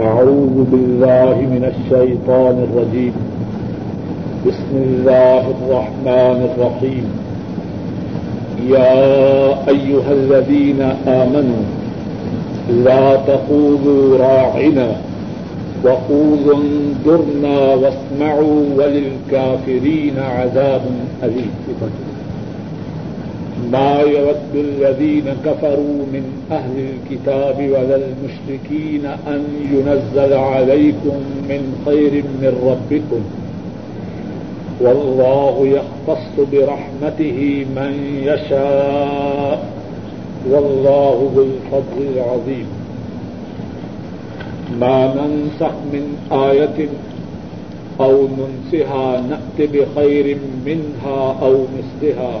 أعوذ بالله من الشيطان الرجيم. بسم الله الرحمن الرحيم. يا أيها الذين آمنوا، لا تقولوا راعنا، وقولوا انظرنا واسمعوا وللكافرين عذاب أليم. ما يود الذين كفروا من أهل الكتاب ولا المشركين أن ينزل عليكم من خير من ربكم. والله يختص برحمته من يشاء. والله ذو الفضل العظيم. ما ننسخ من آية أو ننسها نأت بخير منها أو مثلها.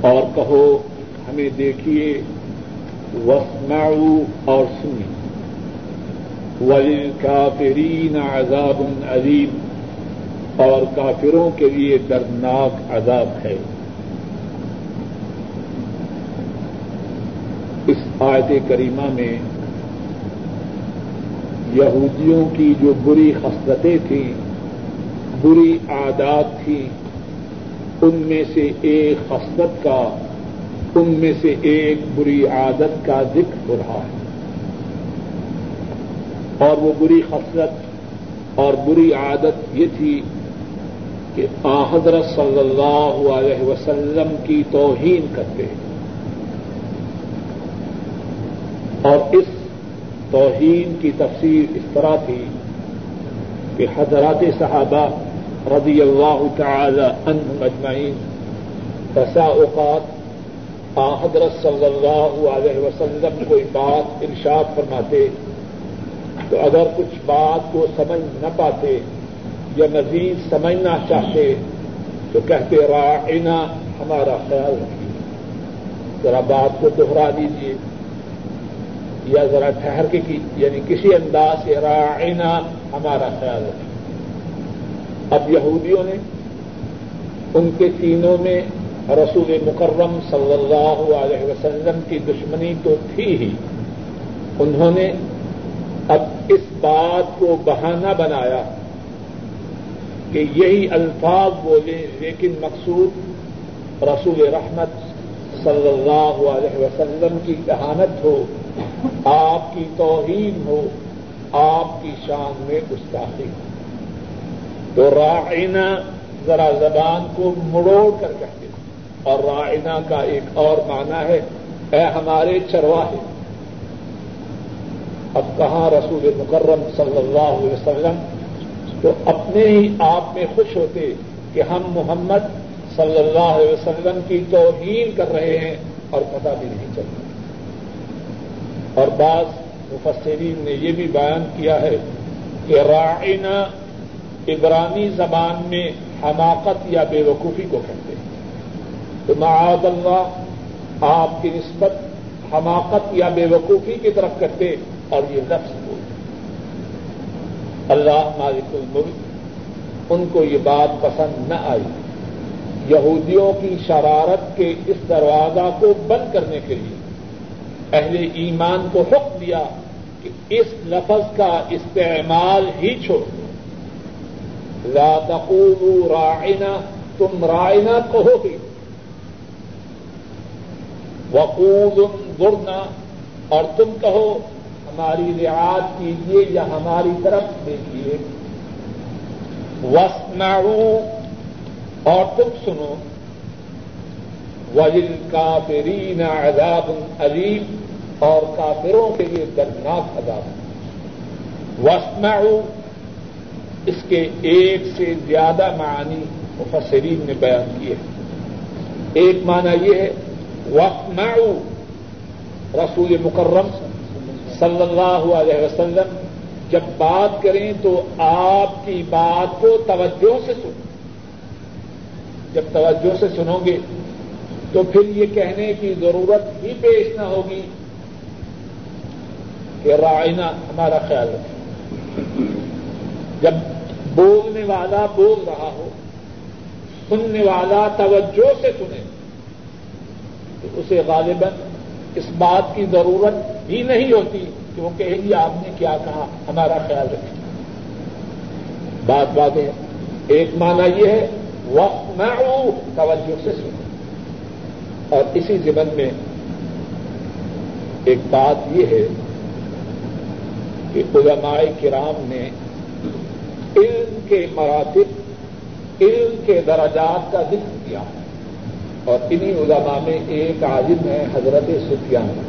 اور کہو، ہمیں دیکھیے وسمعوا اور سنی وللکافرین عذاب علیم، اور کافروں کے لیے دردناک عذاب ہے۔ اس آیت کریمہ میں یہودیوں کی جو بری خصلتیں تھیں، بری عادات تھیں ان میں سے ایک خصلت کا، ان میں سے ایک بری عادت کا ذکر ہو رہا ہے۔ اور وہ بری خصلت اور بری عادت یہ تھی کہ آ حضرت صلی اللہ علیہ وسلم کی توہین کرتے ہیں۔ اور اس توہین کی تفسیر اس طرح تھی کہ حضرات صحابہ رضی اللہ تعالی عنہم اجمعین. بسا اوقات آ حضرت صلی اللہ علیہ وسلم کوئی بات ارشاد فرماتے تو اگر کچھ بات کو سمجھ نہ پاتے یا مزید سمجھنا چاہتے تو کہتے راعنا ہمارا خیال رکھیے۔ ذرا بات کو دوہرا دیجیے یا ذرا ٹھہر کے کی یعنی کسی انداز سے راعنا ہمارا خیال رکھیے۔ اب یہودیوں نے ان کے سینوں میں رسول مکرم صلی اللہ علیہ وسلم کی دشمنی تو تھی ہی۔ انہوں نے اب اس بات کو بہانہ بنایا کہ یہی الفاظ بولے، لیکن مقصود رسول رحمت صلی اللہ علیہ وسلم کی ذہانت ہو، آپ کی توہین ہو، آپ کی شان میں گستاخی۔ ہو تو رائنا ذرا زبان کو مڑوڑ کر کہتے اور رائنا کا ایک اور معنی ہے، اے ہمارے چرواہے۔ اب کہاں رسول مکرم صلی اللہ علیہ وسلم تو اپنے ہی آپ میں خوش ہوتے کہ ہم محمد صلی اللہ علیہ وسلم کی توہین کر رہے ہیں اور پتہ بھی نہیں چلتا۔ اور بعض مفسرین نے یہ بھی بیان کیا ہے کہ رائنا عبرانی زبان میں حماقت یا بے وقوفی کو کہتے ہیں۔ تو معاذ اللہ آپ کی نسبت حماقت یا بے وقوفی کی طرف کرتے اور یہ لفظ بولتے اللہ مالک الملک، ان کو یہ بات پسند نہ آئی۔ یہودیوں کی شرارت کے اس دروازہ کو بند کرنے کے لیے اہل ایمان کو حکم دیا کہ اس لفظ کا استعمال ہی چھوڑ دو لا تقولوا راعنا، تم رائنا کہو گے وقول انظرنا، اور تم کہو، ہماری رعایت کیجیے یا ہماری طرف دیکھیے وسمعوا اور تم سنو۔ وجل کافرین عذاب علیم اور کافروں کے لیے دردناک عذاب۔ وسمعوا اس کے ایک سے زیادہ معنی مفسرین نے بیان کیے ایک معنی یہ ہے وقت رسول مکرم صلی اللہ علیہ وسلم۔ جب بات کریں تو آپ کی بات کو توجہ سے سنو۔ جب توجہ سے سنو گے تو پھر یہ کہنے کی ضرورت ہی پیش نہ ہوگی کہ رائنا ہمارا خیال رکھے جب بولنے والا بول رہا ہو، سننے والا توجہ سے سنے، تو اسے غالباً اس بات کی ضرورت ہی نہیں ہوتی کہ وہ کہے گی آپ نے کیا کہا، ہمارا خیال رکھے بات بات ہے۔ ایک معنی یہ ہے وقت میں توجہ سے سنو اور اسی زمن میں ایک بات یہ ہے کہ علماء کرام نے علم کے مراتب، علم کے درجات کا ذکر کیا۔ اور انہی علماء میں ایک عالم ہے حضرت سفیان۔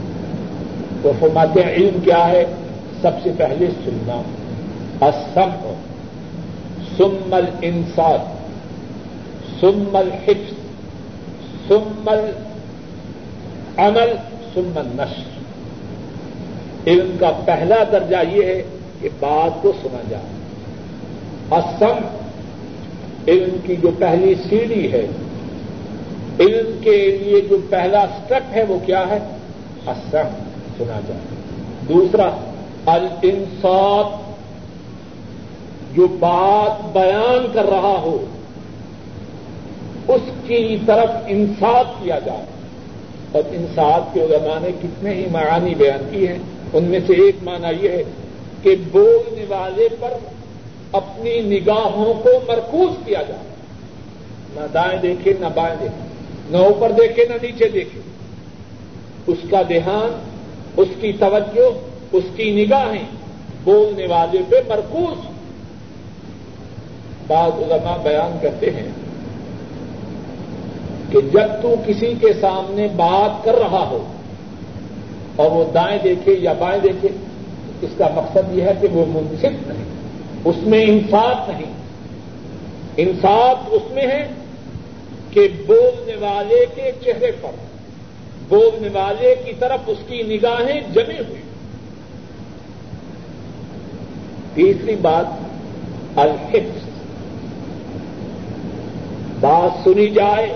تو فرماتے ہیں علم کیا ہے؟ سب سے پہلے سننا۔ اسم سمل انسان سمل حفظ سمل عمل سمن نشر علم کا پہلا درجہ یہ ہے کہ بات کو سنا جائے۔ اسم علم کی جو پہلی سیڑھی ہے، علم کے لیے جو پہلا اسٹیپ ہے وہ کیا ہے؟ اسم سنا جائے۔ دوسرا الانصاف جو بات بیان کر رہا ہو، اس کی طرف انصاف کیا جائے۔ اور انصاف کے علماء نے کتنے ہی معانی بیان کی ہیں۔ ان میں سے ایک معنی یہ ہے کہ بولنے والے پر اپنی نگاہوں کو مرکوز کیا جائے۔ نہ دائیں دیکھے نہ بائیں دیکھے نہ اوپر دیکھے نہ نیچے دیکھے اس کا دھیان، اس کی توجہ، اس کی نگاہیں بولنے والے پہ مرکوز۔ بعض علماء بیان کرتے ہیں کہ جب تو کسی کے سامنے بات کر رہا ہو اور وہ دائیں دیکھے یا بائیں دیکھے اس کا مقصد یہ ہے کہ وہ منصف نہیں۔ اس میں انصاف نہیں۔ انصاف اس میں ہے کہ بولنے والے کے چہرے پر، بولنے والے کی طرف اس کی نگاہیں جمی ہوئی تیسری بات، الحفظ۔ بات سنی جائے،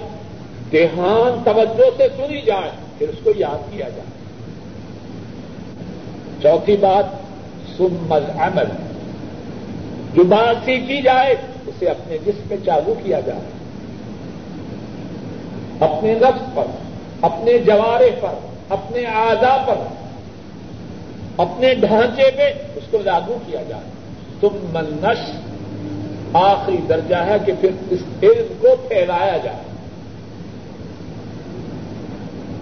دھیان توجہ سے سنی جائے، پھر اس کو یاد کیا جائے۔ چوتھی بات سمل عمل جو بات سیکھی جائے، اسے اپنے جسم میں چالو کیا جائے۔ اپنے نفس پر، اپنے جوارے پر، اپنے آزا پر، اپنے ڈھانچے پہ اس کو لاگو کیا جائے۔ تم منش آخری درجہ ہے کہ پھر اس علم کو پھیلایا جائے۔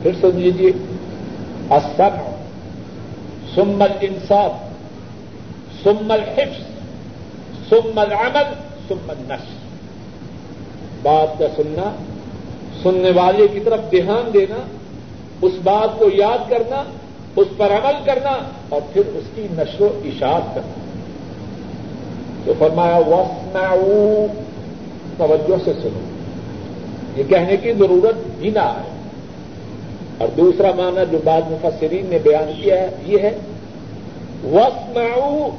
پھر سن لیجیے اسم سمل انصاف سمل حفظ سمل عمل سمل نش بات کا سننا، سننے والے کی طرف دھیان دینا، اس بات کو یاد کرنا، اس پر عمل کرنا، اور پھر اس کی نشر و اشاعت کرنا۔ تو فرمایا وسناؤ توجہ سے سنو۔ یہ کہنے کی ضرورت ہی نہ آئے اور دوسرا معنی جو بعد مفسرین نے بیان کیا ہے، یہ ہے وسمعو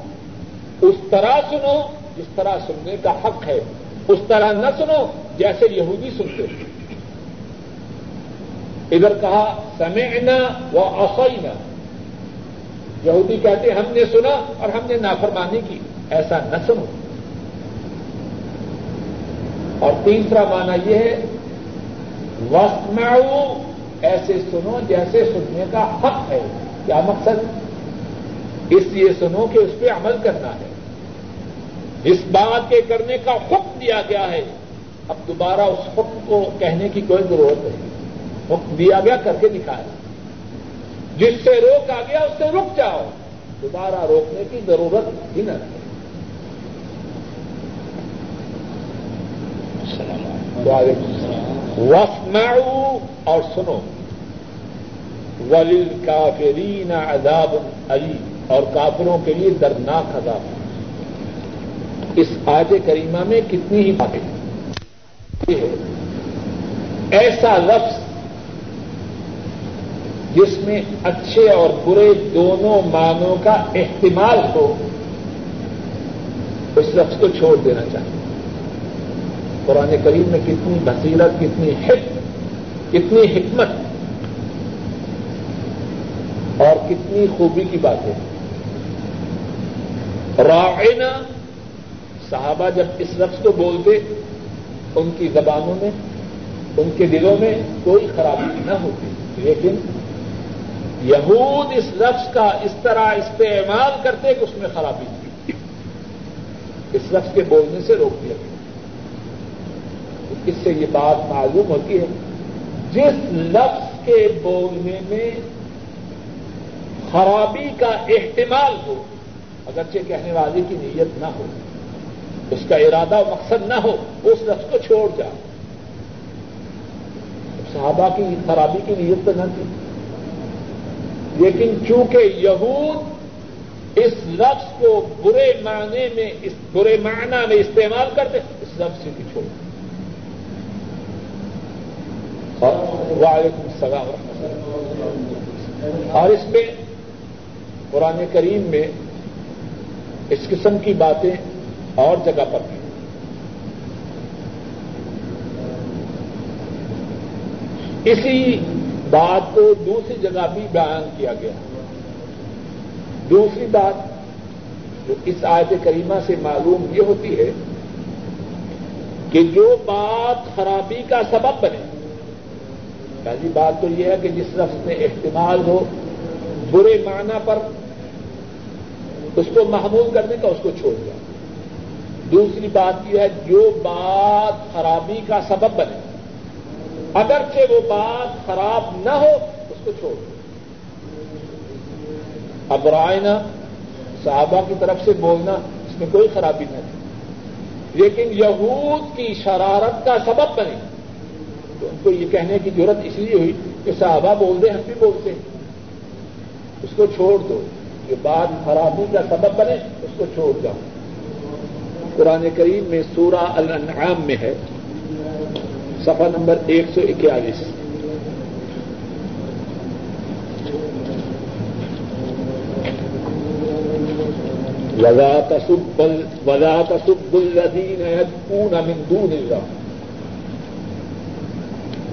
اس طرح سنو جس طرح سننے کا حق ہے، اس طرح نہ سنو جیسے یہودی سنتے ادھر کہا، سمعنا و اصینا یہودی کہتے ہم نے سنا اور ہم نے نافرمانی کی۔ ایسا نہ سنو۔ اور تیسرا معنی یہ ہے وسمعو ایسے سنو جیسے سننے کا حق ہے۔ کیا مقصد؟ اس لیے سنو کہ اس پہ عمل کرنا ہے۔ اس بات کے کرنے کا حکم دیا گیا ہے۔ اب دوبارہ اس حکم کو کہنے کی کوئی ضرورت نہیں۔ حکم دیا گیا، کر کے دکھایا۔ جس سے روک آ گیا، اس سے رک جاؤ۔ دوبارہ روکنے کی ضرورت ہی نہ رہے۔ وسمعوا اور سنو۔ ولیل کافرین عذاب علی اور کافروں کے لیے دردناک عذاب۔ اس آج کریمہ میں کتنی ہی باتیں ایسا لفظ جس میں اچھے اور برے دونوں معنوں کا احتمال ہو، اس لفظ کو چھوڑ دینا چاہیے۔ قرآن کریم میں کتنی بصیرت، کتنی حکم کتنی حکمت اور کتنی خوبی کی بات ہے رائنا صحابہ جب اس لفظ کو بولتے، ان کی زبانوں میں، ان کے دلوں میں کوئی خرابی نہ ہوتی۔ لیکن یہود اس لفظ کا اس طرح استعمال کرتے کہ اس میں خرابی تھی۔ اس لفظ کے بولنے سے روک دیا گیا۔ اس سے یہ بات معلوم ہوتی ہے، جس لفظ کے بولنے میں خرابی کا احتمال ہو، اگرچہ کہنے والے کی نیت نہ ہو اس کا ارادہ مقصد نہ ہو اس لفظ کو چھوڑ جا۔ صحابہ کی خرابی کی نیت تو نہ تھی۔ لیکن چونکہ یہود اس لفظ کو برے معنی میں اس برے معنی میں استعمال کرتے، اس لفظ سے بھی چھوڑ۔ وعلیکم السلام اور اس میں قرآن کریم میں اس قسم کی باتیں اور جگہ پر ہیں اسی بات کو دوسری جگہ بھی بیان کیا گیا۔ دوسری بات جو اس آیت کریمہ سے معلوم یہ ہوتی ہے کہ جو بات خرابی کا سبب بنے، پہلی بات تو یہ ہے کہ جس لفظ میں احتمال ہو برے معنی پر اس کو محمول کرنے کا اس کو چھوڑ دیا۔ دوسری بات یہ ہے جو بات خرابی کا سبب بنے۔ اگرچہ وہ بات خراب نہ ہو، اس کو چھوڑ۔ دو اب رائنا صحابہ کی طرف سے بولنا اس میں کوئی خرابی نہ تھی لیکن یہود کی شرارت کا سبب بنے۔ تو ان کو یہ کہنے کی ضرورت اس لیے ہوئی کہ صحابہ بول دیں ہم بھی بولتے ہیں۔ اس کو چھوڑ دو۔ یہ بات خرابی کا سبب بنے، اس کو چھوڑ جاؤ۔ قرآن کریم میں سورہ الانعام میں ہے، صفحہ نمبر ایک سو اکیالیس۔ ولا تسب ولا تسب الذين يدعون من دون الله۔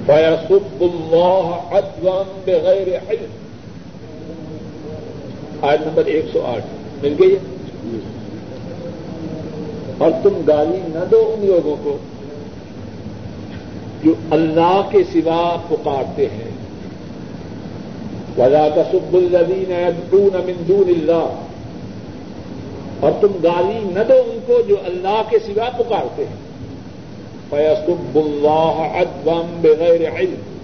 فيسب الله عدوا بغير علم۔ آج نمبر ایک سو آٹھ۔ مل گئی ہے؟ اور تم گالی نہ دو ان لوگوں کو جو اللہ کے سوا پکارتے ہیں۔ ولا تصب الدین من دون اللہ اور تم گالی نہ دو ان کو جو اللہ کے سوا پکارتے ہیں۔ فیصب اللہ ادم بغیر علم۔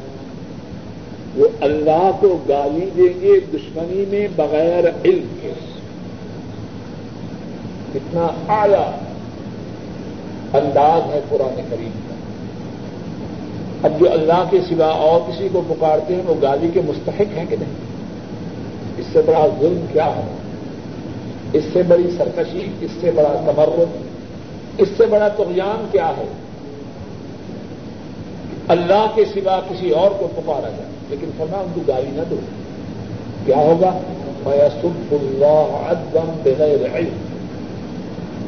وہ اللہ کو گالی دیں گے دشمنی میں بغیر علم کے۔ کتنا اعلی۔ انداز ہے قرآن کریم کا۔ اب جو اللہ کے سوا اور کسی کو پکارتے ہیں، وہ گالی کے مستحق ہیں کہ نہیں؟ اس سے بڑا ظلم کیا ہے؟ اس سے بڑی سرکشی، اس سے بڑا تمرد، اس سے بڑا تغیان کیا ہے؟ اللہ کے سوا کسی اور کو پکارا جائے۔ لیکن فرما، ان کو گالی نہ دو۔ کیا ہوگا؟ میں سب اللہ ادم بغیر علم۔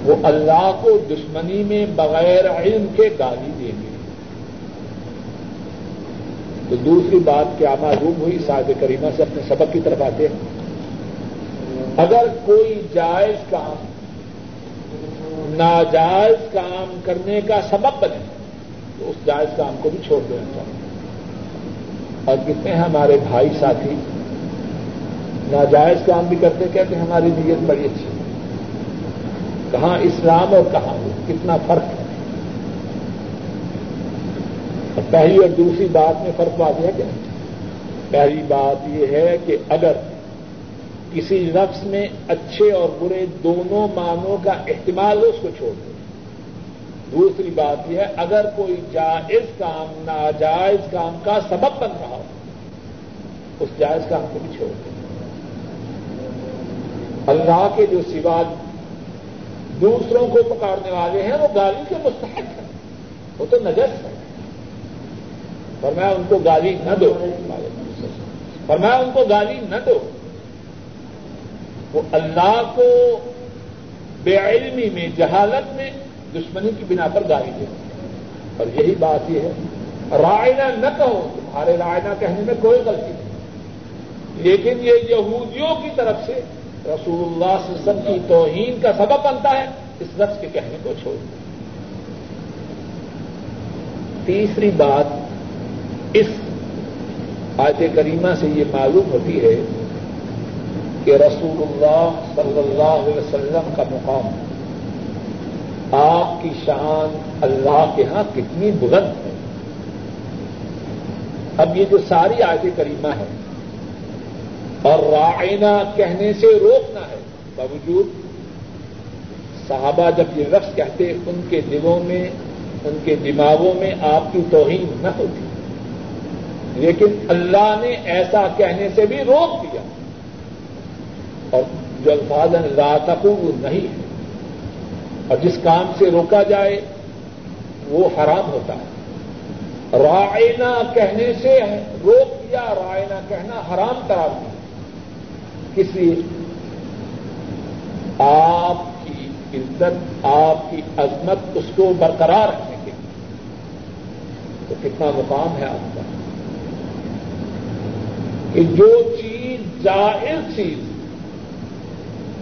وہ اللہ کو دشمنی میں بغیر علم کے گالی دیں گے۔ تو دوسری بات کیا معلوم ہوئی؟ صاحب کریمہ سے اپنے سبق کی طرف آتے ہیں۔ اگر کوئی جائز کام، ناجائز کام کرنے کا سبب بنے، تو اس جائز کام کو بھی چھوڑ دینا چاہیے اور کتنے ہمارے بھائی ساتھی؟ ناجائز کام بھی کرتے، کہتے ہیں ہماری نیت بڑی اچھی۔ کہاں اسلام اور کہاں کتنا فرق ہے؟ اور پہلی اور دوسری بات میں فرق آ گیا کیا پہلی بات یہ ہے کہ اگر کسی لفظ میں اچھے اور برے دونوں معنوں کا احتمال اس کو چھوڑ دو۔ دوسری بات یہ ہے، اگر کوئی جائز کام ناجائز کام کا سبب بن رہا ہو، اس جائز کام کو بھی چھوڑ دیں اللہ کے جو سوا دوسروں کو پکارنے والے ہیں، وہ گالی کے مستحق ہیں۔ وہ تو نجس ہے اور میں ان کو گالی نہ دو۔ اور میں ان کو گالی نہ دو۔ وہ اللہ کو بے علمی میں، جہالت میں دشمنی کی بنا پر گالی دے۔ اور یہی بات یہ ہے۔ رائنا نہ کہو، تمہارے رائنا کہنے میں کوئی غلطی نہیں۔ لیکن یہ یہودیوں کی طرف سے رسول اللہ صلی اللہ علیہ وسلم کی توہین کا سبب بنتا ہے، اس لفظ کے کہنے کو چھوڑ دیں تیسری بات، اس آیت کریمہ سے یہ معلوم ہوتی ہے کہ رسول اللہ صلی اللہ علیہ وسلم کا مقام، آپ کی شان اللہ کے ہاں کتنی بلند ہے۔ اب یہ جو ساری آیت کریمہ ہے اور رائنا کہنے سے روکنا ہے۔ باوجود صحابہ جب یہ رقص کہتے، ان کے دلوں میں، ان کے دماغوں میں آپ کی توہین نہ ہوتی۔ لیکن اللہ نے ایسا کہنے سے بھی روک دیا۔ اور جو الفاظ تک وہ نہیں ہے۔ اور جس کام سے روکا جائے، وہ حرام ہوتا ہے۔ رائنا کہنے سے روک دیا رائنا کہنا حرام قرار دیا۔ کس لیے آپ کی عزت، آپ کی عظمت اس کو برقرار رکھنے کے لیے۔ تو کتنا مقام ہے آپ کا؟ کہ جو چیز جائز چیز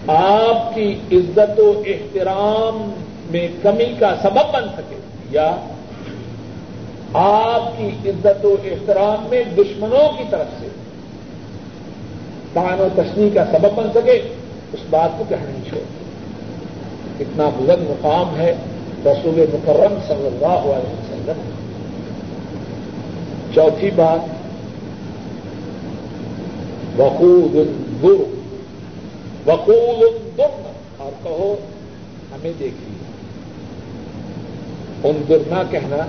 آپ کی عزت و احترام میں کمی کا سبب بن سکے یا آپ کی عزت و احترام میں دشمنوں کی طرف سے و تشنی کا سبب بن سکے، اس بات کو کہنا نہیں چھوڑ کتنا بلند مقام ہے رسول مکرم صلی اللہ علیہ وسلم۔ چوتھی بات، وقود الدر۔ وقود الدر، اور کہو، ہمیں دیکھیے۔ ان درنا کہنا،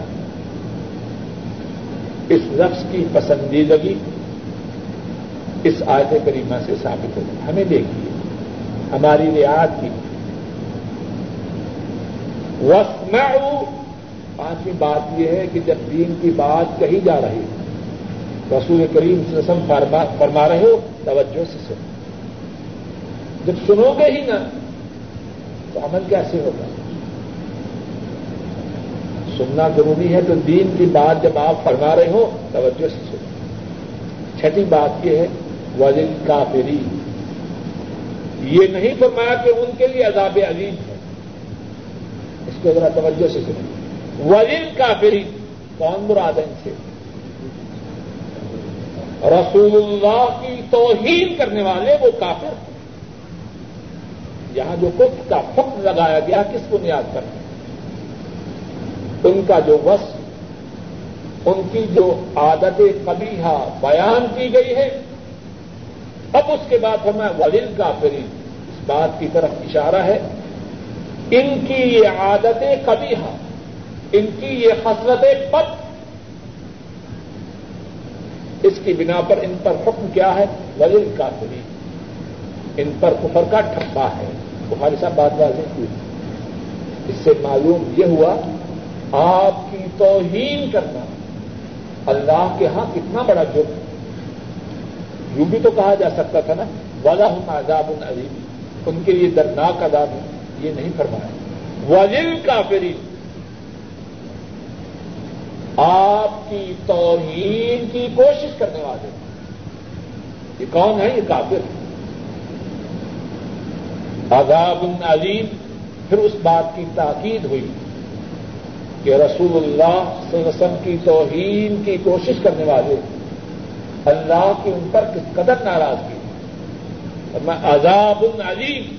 اس لفظ کی پسندیدگی اس آیت کریمہ سے ثابت ہوگا ہمیں دیکھیے۔ ہماری رعایت کی۔ وسم پانچویں بات یہ ہے کہ جب دین کی بات کہی جا رہی ہے، رسول کریم وسلم فرما رہے ہو، توجہ سے سنو۔ جب سنو گے ہی نا تو عمل کیسے ہوگا؟ سننا ضروری ہے تو دین کی بات جب آپ فرما رہے ہو، توجہ سے سنو۔ چھٹی بات یہ ہے وزن کافری یہ نہیں فرمایا کہ ان کے لیے عذاب عظیم ہے۔ اس کو ذرا توجہ سے سنیں۔ وزن کافری کون مراد ان سے؟ رسول اللہ کی توہین کرنے والے وہ کافر یہاں جو کف کا حکم لگایا گیا کس بنیاد پر ان کا جو وس ان کی جو عادت قبیحہ بیان کی گئی ہے اب اس کے بعد ہمیں ولیل کافری اس بات کی طرف اشارہ ہے۔ ان کی یہ عادتیں کبھی ہیں ان کی یہ خسرتیں پت۔ اس کی بنا پر ان پر حکم کیا ہے؟ ولیل کا فری ان پر کفر کا ٹھپا ہے۔ تمہاری صاحب بات واضح ہوئی۔ اس سے معلوم یہ ہوا، آپ کی توہین کرنا اللہ کے ہاں کتنا بڑا جرم۔ یوں بھی تو کہا جا سکتا تھا نا والا ہوں عذاب العظیم ان کے لیے دردناک عذاب ہے، یہ نہیں فرمایا۔ وزل کافری آپ کی توہین کی کوشش کرنے والے۔ یہ کون ہے؟ یہ کافر۔ عذاب العظیم پھر اس بات کی تاکید ہوئی کہ رسول اللہ صلی اللہ علیہ وسلم کی توہین کی کوشش کرنے والے۔ اللہ کی ان پر کس قدر ناراضگی اور میں عذاب العلیم،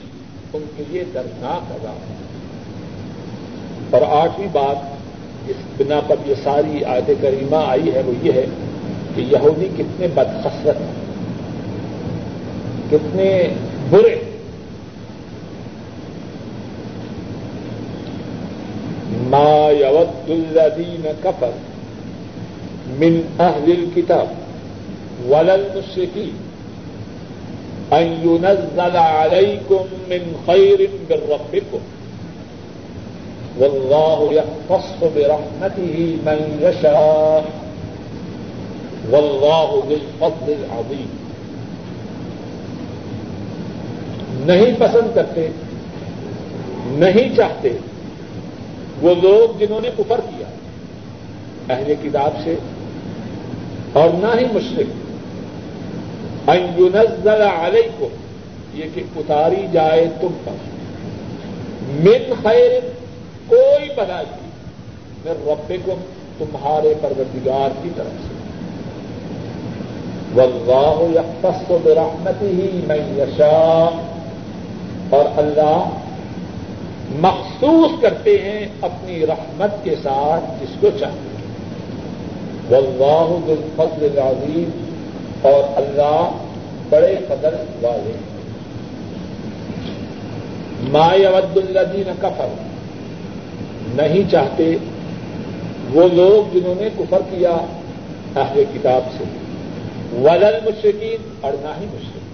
ان کے لیے دردناک عذاب۔ اور آٹھویں بات جس بنا پر یہ ساری آیت کریمہ آئی ہے، وہ یہ ہے کہ یہودی کتنے بدخصرت ہیں، کتنے برے۔ ما یود الذین کفر من اہل الكتاب ولل مشرقی ان ينزل عليكم من خير من ربكم. والله يختص برحمته من يشاء. واللہ ذو الفضل العظیم نہیں پسند کرتے، نہیں چاہتے وہ لوگ جنہوں نے کفر کیا، اہل کتاب سے، اور نہ ہی مشرق انزل علیکم یہ کہ اتاری جائے تم پر۔ من خیر، کوئی بنائی میں رب کو تمہارے پروردگار کی طرف سے۔ واللہ یختص برحمته من یشاء۔ اور اللہ مخصوص کرتے ہیں اپنی رحمت کے ساتھ جس کو چاہتے ہیں۔ واللہ ذو الفضل العظیم۔ اور اللہ بڑے قدر والے ما ود الذین کفر نہیں چاہتے وہ لوگ جنہوں نے کفر کیا اہل کتاب سے۔ ولل مشرقین اور نہ ہی مشرق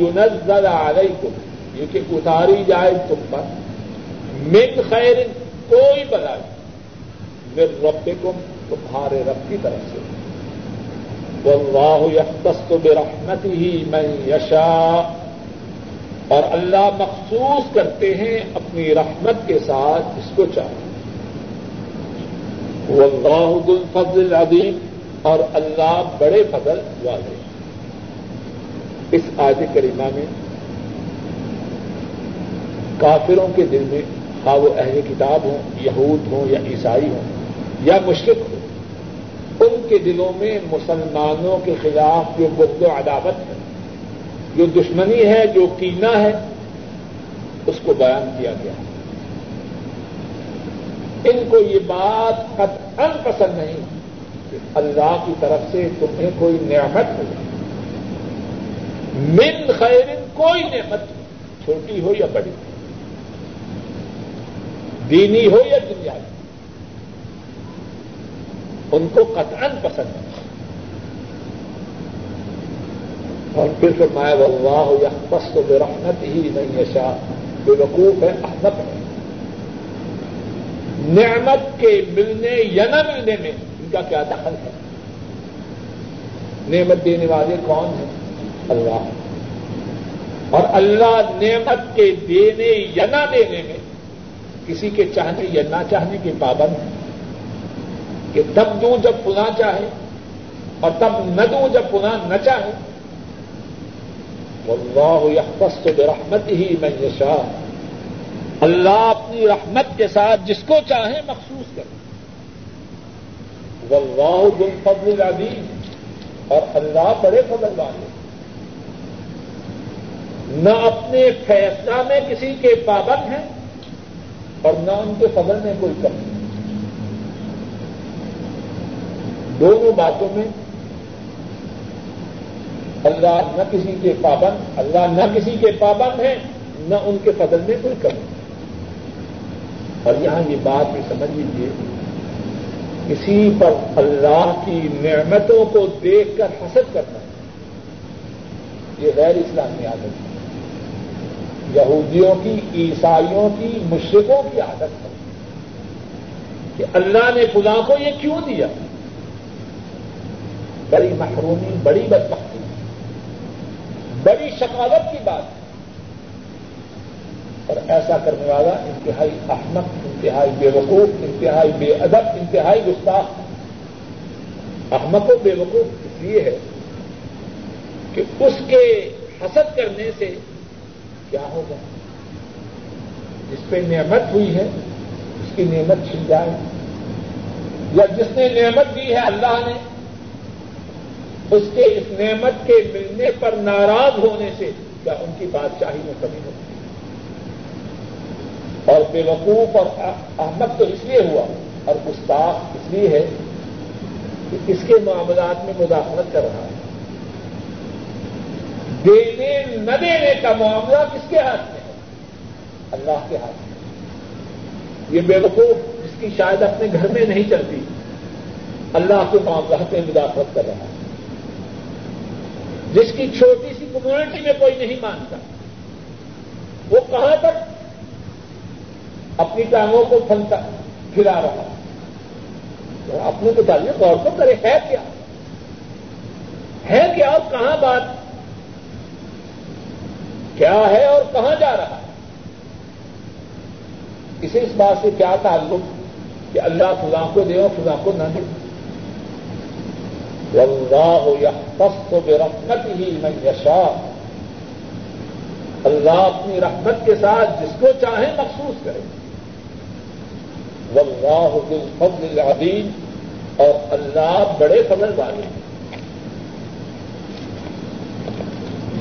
یونزل علیکم یہ کہ اتاری جائے تم پر۔ من خیر کوئی بلائی۔ من ربکم تمہارے رب کی طرف سے۔ واللہ یختص برحمته من یشاء۔ اور اللہ مخصوص کرتے ہیں اپنی رحمت کے ساتھ اس کو چاہے وہ اللہ الفضل العظیم۔ اور اللہ بڑے فضل والے اس آج کریمہ میں کافروں کے دل میں خواہ وہ اہل کتاب ہوں، یہود ہوں یا عیسائی ہوں یا مشرق ہوں ان کے دلوں میں مسلمانوں کے خلاف جو گد و عداوت ہے، جو دشمنی ہے، جو کینا ہے، اس کو بیان کیا گیا۔ ان کو یہ بات قطعا پسند نہیں کہ اللہ کی طرف سے تمہیں کوئی نعمت ہو من خیر کوئی نعمت چھوٹی ہو یا بڑی۔ دینی ہو یا دنیا ان کو قطعا پسند ہے۔ اور پھر فرمایا اللہ یا پست بے رحمت ہی نہیں ہے شاہ بے وقوف ہے احمد ہے نعمت کے ملنے یا نہ ملنے میں ان کا کیا دخل ہے؟ نعمت دینے والے کون ہیں؟ اللہ۔ اور اللہ نعمت کے دینے یا نہ دینے میں کسی کے چاہنے یا نہ چاہنے کے پابند ہیں۔ کہ تب دوں جب پناہ چاہے اور تب نہ دوں جب پناہ نہ چاہے۔ واللہ یختص برحمت ہی من یشاء۔ اللہ اپنی رحمت کے ساتھ جس کو چاہے مخصوص کرے۔ واللہ ذو الفضل العظیم۔ اور اللہ بڑے فضل والے۔ نہ اپنے فیصلہ میں کسی کے پابند ہیں اور نہ ان کے فضل میں کوئی کمی۔ دونوں باتوں میں اللہ نہ کسی کے پابند، اللہ نہ کسی کے پابند ہیں، نہ ان کے فضل میں کوئی کمی۔ اور یہاں یہ بات بھی سمجھ لیجیے کسی پر اللہ کی نعمتوں کو دیکھ کر حسد کرنا یہ غیر اسلامی عادت ہے۔ یہودیوں کی، عیسائیوں کی مشرقوں کی عادت ہے کہ اللہ نے فلاں کو یہ کیوں دیا؟ بڑی محرومی، بڑی بدبختی، بڑی شکاوت کی بات. اور ایسا کرنے والا انتہائی احمد انتہائی بے وقوف، انتہائی بے ادب، انتہائی گستاخ. احمد و بے وقوف اس لیے ہے کہ اس کے حسد کرنے سے کیا ہوگا؟ جس پہ نعمت ہوئی ہے، اس کی نعمت چھن جائے. یا جس نے نعمت دی ہے، اللہ نے اس کے اس نعمت کے ملنے پر ناراض ہونے سے کیا ان کی بادشاہی میں کمی ہوتی اور بے وقوف اور احمد تو اس لیے ہوا اور گستاخ اس لیے ہے کہ اس کے معاملات میں مداخلت کر رہا ہے۔ دینے نہ دینے کا معاملہ کس کے ہاتھ میں ہے؟ اللہ کے ہاتھ میں۔ یہ بے وقوف جس کی شاید اپنے گھر میں نہیں چلتی، اللہ کے معاملات میں مداخلت کر رہا ہے۔ جس کی چھوٹی سی کمیونٹی میں کوئی نہیں مانتا۔ وہ کہاں تک اپنی ٹانگوں کو پھنتا پھرا رہا۔ اپنے متعلق غور تو کرے ہے کیا؟ ہے کیا اور کہاں بات؟ کیا ہے اور کہاں جا رہا؟ ہے اسے اس بات سے کیا تعلق کہ اللہ فلاں کو دے اور فلاں کو نہ دے؟ اللہ یا تخت بے رحمت ہی میں یشا اللہ اپنی رحمت کے ساتھ جس کو چاہے مخصوص کرے۔ واللہ بالفضل العظیم۔ اور اللہ بڑے فضل والے ہیں۔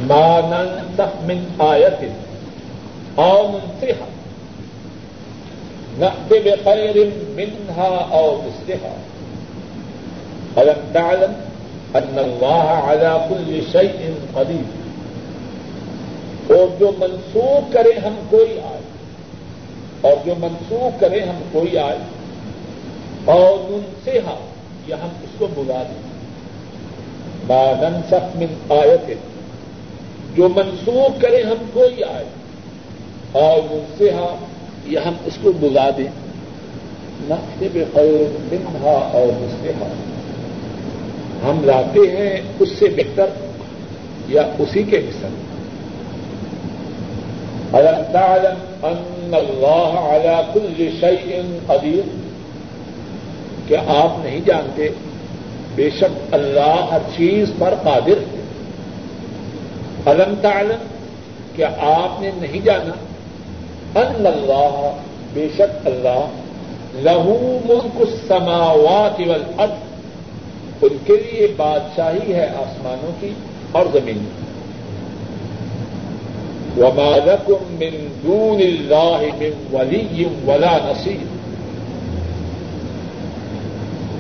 ما ننسخ من آیت او منسخ نأت بخير منها او مثلها ألم تعلم أن الله على كل شيء قدير؟ اور جو منسوخ کرے ہم کوئی آئے، اور جو منسوخ کرے ہم کوئی آئے، اور ان سے ہم یا ہم اس کو بلا دیں۔ ننسخ من آیت، جو منسوخ کرے ہم کوئی آئے، اور ان سے ہاں یا ہم اس کو بلا دیں۔ نقصے بے خیر منہا، اور مسلحا ہم۔ ہم لاتے ہیں اس سے بہتر یا اسی کے مثل الم تعلم ان اللہ على كل شيء قدیر۔ کیا آپ نہیں جانتے، بے شک اللہ ہر چیز پر قادر ہے۔ الم تعلم کیا آپ نے نہیں جانا۔ ان اللہ، بے شک اللہ، لہو ملک السماوات والارض۔ ان کے لیے بادشاہی ہے آسمانوں کی اور زمین کی۔ وما لكم من دون الله من ولي ولا نصير۔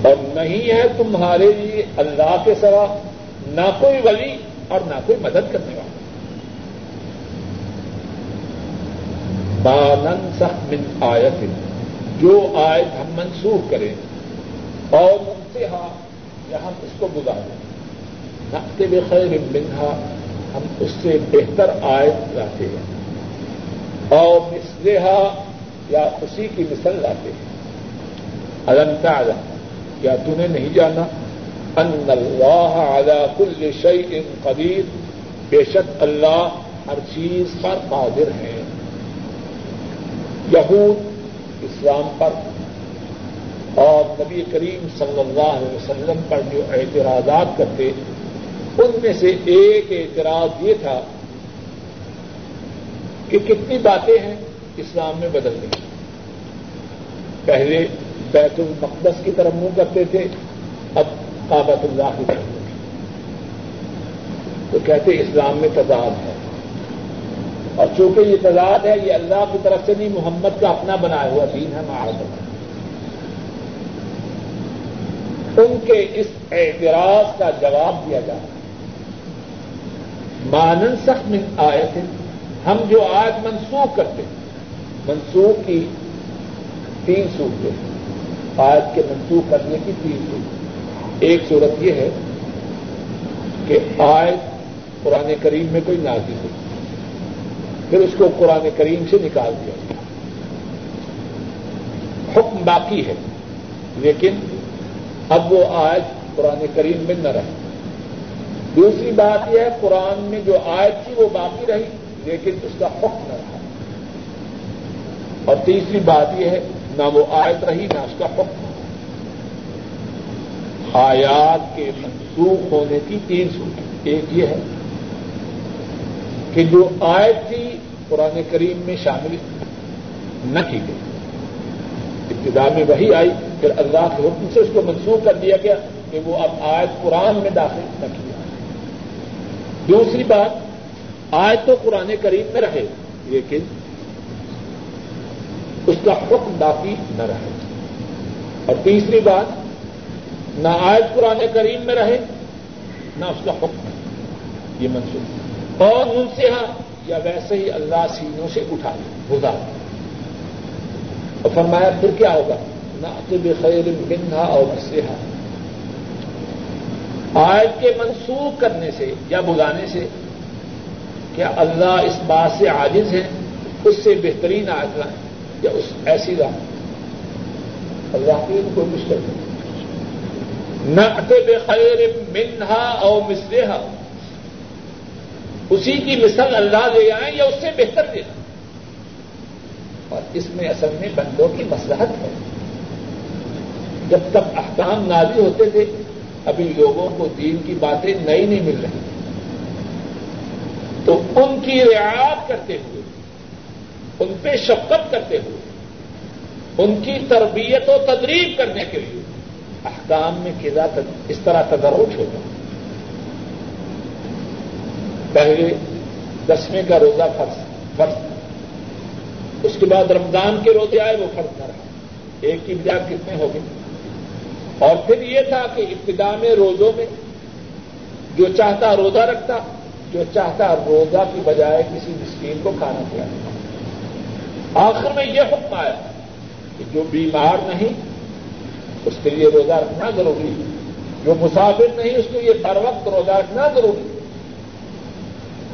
اور نہیں ہے تمہارے لیے اللہ کے سوا نہ کوئی ولی اور نہ کوئی مدد کرنے والا۔ بانن سخ من آیت جو آیت ہم منسوخ کریں اور منتہا یا ہم اس کو بلا دیں نقطے بخیر منہا ہم اس سے بہتر آیت لاتے ہیں۔ اور مسلحا یا اسی کی مثل لاتے ہیں۔ الم تعلم، کیا تمہیں نہیں جانا؟ ان اللہ علی کل شیء قدیر، بے شک اللہ ہر چیز پر قادر ہے یہود اسلام پر اور نبی کریم صلی اللہ علیہ وسلم پر جو اعتراضات کرتے، ان میں سے ایک اعتراض یہ تھا کہ کتنی باتیں ہیں اسلام میں بدل گئی پہلے بیت المقدس کی طرف منہ کرتے تھے، اب کابت اللہ کی طرف تو کہتے اسلام میں تضاد ہے۔ اور چونکہ یہ تضاد ہے، یہ اللہ کی طرف سے نہیں، محمد کا اپنا بنایا ہوا دین ہے معاذ ان کے اس اعتراض کا جواب دیا جا رہا ہے۔ مانن سخت میں آئے تھے ہم جو آج منسوخ کرتے منسوخ کی تین صورتیں آج کے منسوخ کرنے کی تین صورت ایک صورت یہ ہے کہ آج قرآن کریم میں کوئی نازی ہو پھر اس کو قرآن کریم سے نکال دیا۔ گیا حکم باقی ہے، لیکن اب وہ آج قرآن کریم میں نہ رہے۔ دوسری بات یہ ہے، قرآن میں جو آیت تھی وہ باقی رہی، لیکن اس کا حکم نہ رہا۔ اور تیسری بات یہ ہے، نہ وہ آیت رہی، نہ اس کا حکم۔ آیات کے منسوخ ہونے کی تین صورت ایک یہ ہے کہ جو آیت تھی قرآن کریم میں شامل نہ کی گئی۔ ابتدا میں وہی آئی۔ پھر اللہ کے حکم سے اس کو منسوخ کر دیا گیا کہ وہ اب آیت قرآن میں داخل نہ کی دوسری بات آج تو قرآن کریم میں رہے لیکن اس کا حکم باقی نہ رہے۔ اور تیسری بات، نہ آج قرآن کریم میں رہے، نہ اس کا حکم۔ یہ منسوخ۔ اور ان سے ہاں یا ویسے ہی اللہ سینوں سے اٹھا لے، گزار۔ اور فرمایا، پھر کیا ہوگا؟ نہ خیر منہا اور مسلحہ آیت کے منسوخ کرنے سے یا بلانے سے کیا اللہ اس بات سے عاجز ہے؟ اس سے بہترین آیت لائیں یا اس ایسی راہ اللہ کی کوئی مشکل نہیں۔ نہ بے خیر منہا اور مسلحا اسی کی مثل اللہ لے آئیں یا اس سے بہتر دینا اور اس میں اصل میں بندوں کی مسلحت ہے۔ جب تک احکام نازی ہوتے تھے، ابھی لوگوں کو دین کی باتیں نئی نہیں مل رہی۔ تو ان کی رعایت کرتے ہوئے، ان پہ شفقت کرتے ہوئے، ان کی تربیت و تدریب کرنے کے لیے احکام میں کدا اس طرح تدرج ہوگا پہلے دسویں کا روزہ فرض فرض۔ اس کے بعد رمضان کے روزے آئے، وہ فرض نہ رہا۔ ایک کی بجائے کتنے ہو گئے اور پھر یہ تھا کہ ابتدا میں روزوں میں جو چاہتا روزہ رکھتا، جو چاہتا روزہ کی بجائے کسی مسکین کو کھانا پیا آخر میں یہ حکم آیا کہ جو بیمار نہیں، اس کے لیے روزہ رکھنا ضروری ہے۔ جو مسافر نہیں، اس کے لیے ہر وقت روزہ رکھنا ضروری ہے۔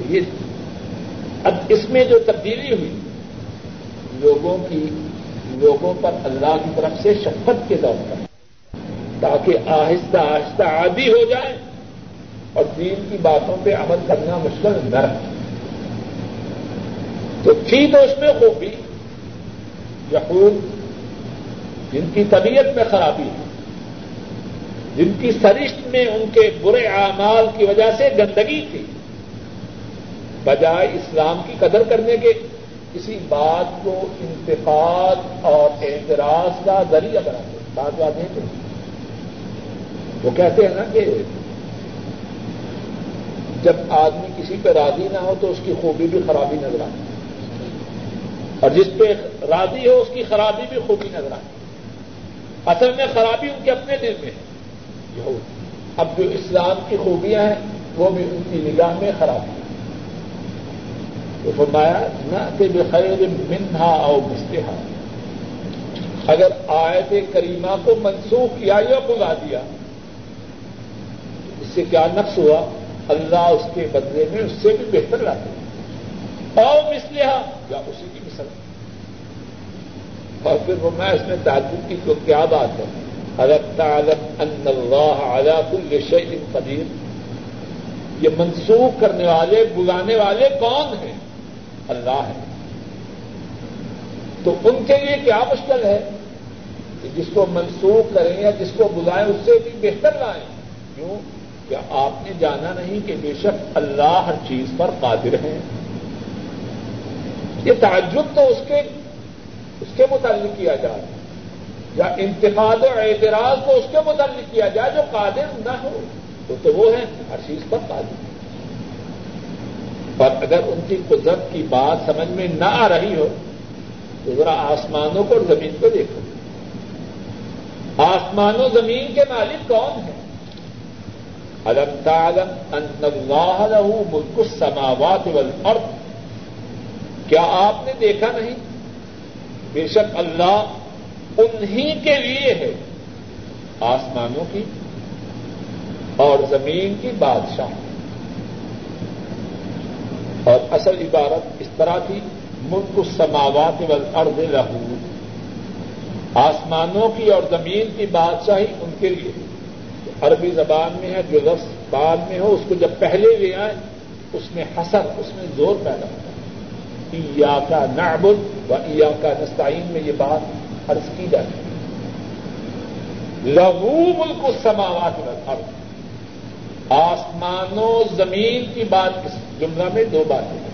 یہ اب اس میں جو تبدیلی ہوئی، لوگوں کی، لوگوں پر اللہ کی طرف سے شفت کے طور پر۔ تاکہ آہستہ آہستہ عادی ہو جائے اور دین کی باتوں پہ عمل کرنا مشکل نہ رہے۔ تو تھی تو اس میں خوبی یقین جن کی طبیعت میں خرابی ہے، جن کی سرشت میں ان کے برے اعمال کی وجہ سے گندگی تھی، بجائے اسلام کی قدر کرنے کے، کسی بات کو انتقاد اور اعتراض کا ذریعہ بناتے۔ بات بات نہیں وہ کہتے ہیں نا کہ جب آدمی کسی پہ راضی نہ ہو تو اس کی خوبی بھی خرابی نظر آتی اور جس پہ راضی ہو اس کی خرابی بھی خوبی نظر آتی اصل میں خرابی ان کے اپنے دل میں ہے۔ اب جو اسلام کی خوبیاں ہیں، وہ بھی ان کی نگاہ میں خرابی ہے تو فرمایا نہ کہ بخیر منہا او مستحا اگر آیت کریمہ کو منسوخ کیا یا بلا دیا سے کیا نقص ہوا؟ اللہ اس کے بدلے میں اس سے بھی بہتر لاتے او مسلحا ہاں، یا اسی کی مثل اور پھر وہ میں اس میں تعجب کی تو کیا بات ہے؟ تعلم ان اللہ علی کل شیء قدیر۔ یہ منسوخ کرنے والے، بلانے والے کون ہیں؟ اللہ ہے تو ان کے لیے کیا مشکل ہے؟ کہ جس کو منسوخ کریں یا جس کو بلائیں، اس سے بھی بہتر لائیں۔ کیوں؟ کیا آپ نے جانا نہیں کہ بے شک اللہ ہر چیز پر قادر ہیں یہ تعجب تو اس کے اس کے متعلق کیا جائے۔ یا انتخاب و اعتراض کو اس کے متعلق کیا جائے، جو قادر نہ ہو تو تو وہ ہے، ہر چیز پر قادر۔ اور اگر ان کی قدرت کی بات سمجھ میں نہ آ رہی ہو، تو ذرا آسمانوں کو اور زمین کو دیکھو۔ آسمان و زمین کے مالک کون ہیں؟ الم تعلم ان اللہ له ملک السماوات والارض؟ کیا آپ نے دیکھا نہیں؟ بے شک اللہ انہی کے لیے ہے، آسمانوں کی اور زمین کی بادشاہ۔ اور اصل عبارت اس طرح کی ملک السماوات والارض لہو آسمانوں کی اور زمین کی بادشاہی ان کے لیے۔ عربی زبان میں ہے، جو لفظ بعد میں ہو، اس کو جب پہلے لے آئے، اس میں حسر اس میں زور پیدا ہوتا ہے۔ ایا کا نعبد و ایا کا نستعین میں یہ بات عرض کی جاتی ہے۔ لہو ملک سماوات والارض آسمان و زمین کی بات اس جملہ میں دو باتیں ہیں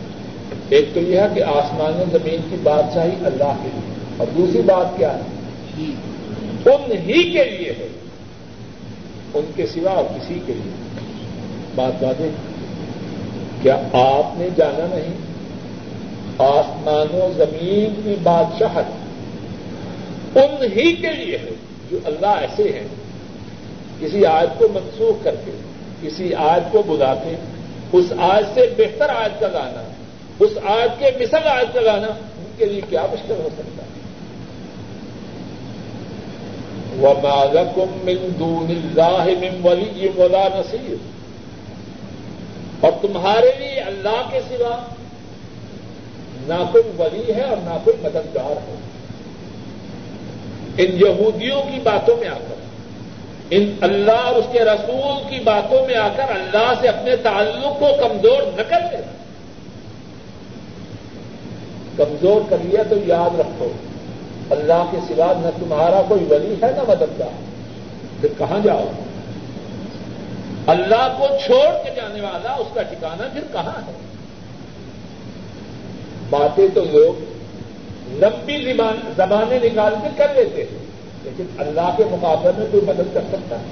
ایک تو یہ ہے کہ آسمان و زمین کی بادشاہی اللہ کے لیے۔ اور دوسری بات کیا ہے؟ ان ہی کے لیے ہے۔ ان کے سوا اور کسی کے لیے۔ بات باتیں کیا آپ نے جانا نہیں؟ آسمان و زمین کی بادشاہت ان ہی کے لیے ہے جو اللہ ایسے ہیں۔ کسی آج کو منسوخ کر کے، کسی آج کو بلا کے، اس آج سے بہتر آج کا گانا، اس آج کے مثل آج کا گانا، ان کے لیے کیا مشکل ہو سکتا ہے؟ وہ مالکم من دون اللہ من ولی ولا نصیر اور تمہارے لیے اللہ کے سوا نہ کوئی ولی ہے اور نہ کوئی مددگار ہے۔ ان یہودیوں کی باتوں میں آ کر، ان اللہ اور اس کے رسول کی باتوں میں آ کر اللہ سے اپنے تعلق کو کمزور نہ کر لینا۔ کمزور کر لیا تو یاد رکھو۔ اللہ کے سوا نہ تمہارا کوئی ولی ہے نہ مددگار۔ پھر کہاں جاؤ؟ اللہ کو چھوڑ کے جانے والا اس کا ٹھکانا پھر کہاں ہے؟ باتیں تو لوگ لمبی زبانیں نکال کے کر لیتے ہیں، لیکن اللہ کے مقابلے میں کوئی مدد کر سکتا ہے۔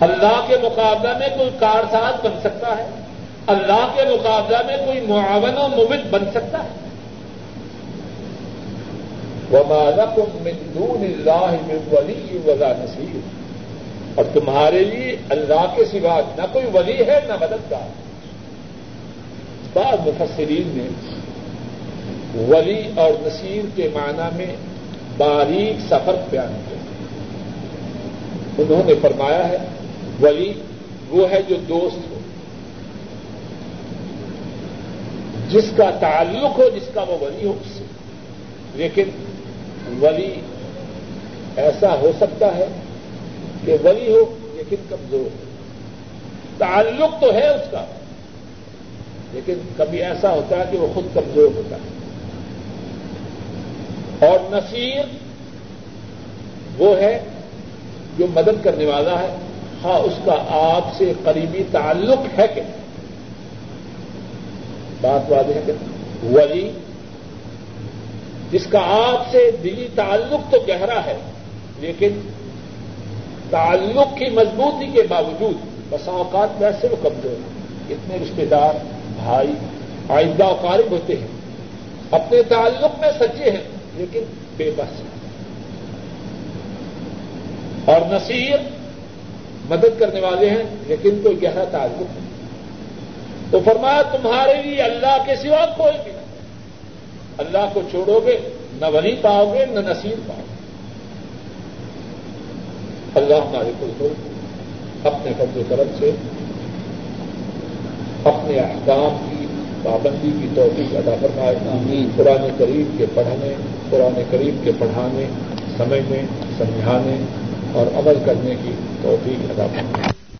اللہ کے مقابلہ میں کوئی کارساز بن سکتا ہے۔ اللہ کے مقابلہ میں کوئی معاون و مبد بن سکتا ہے۔ من دون اللہ من ولی ولا نصیر اور تمہارے لیے اللہ کے سوا نہ کوئی ولی ہے نہ مددگار۔ بعض مفسرین نے ولی اور نصیر کے معنی میں باریک سفر بیان کیا۔ انہوں نے فرمایا ہے، ولی وہ ہے جو دوست ہو، جس کا تعلق ہو، جس کا وہ ولی ہو، اس سے۔ لیکن ولی ایسا ہو سکتا ہے کہ ولی ہو لیکن کمزور ہو۔ تعلق تو ہے اس کا، لیکن کبھی ایسا ہوتا ہے کہ وہ خود کمزور ہوتا ہے۔ اور نصیر وہ ہے جو مدد کرنے والا ہے۔ ہاں اس کا آپ سے قریبی تعلق ہے کہ۔ بات واضح ہے کہ ولی جس کا آپ سے دلی تعلق تو گہرا ہے، لیکن تعلق کی مضبوطی کے باوجود بسا اوقات ویسے وہ کمزور ہیں۔ اتنے رشتے دار، بھائی، آئندہ قارب ہوتے ہیں۔ اپنے تعلق میں سچے ہیں، لیکن بے بس اور نصیر مدد کرنے والے ہیں، لیکن کوئی گہرا تعلق نہیں۔ تو فرمایا، تمہارے لیے اللہ کے سوا کوئی بھی اللہ کو چھوڑو گے نہ ولی پاؤ گے نہ نصیر پاؤ گے۔ اللہ ہمارے کو اپنے و کرم سے اپنے احکام کی پابندی کی توفیق ادا فرمائے۔ قرآن قریب کے پڑھنے قرآن قریب کے پڑھانے سمجھنے سمجھانے اور عمل کرنے کی توفیق ادا فرمائے۔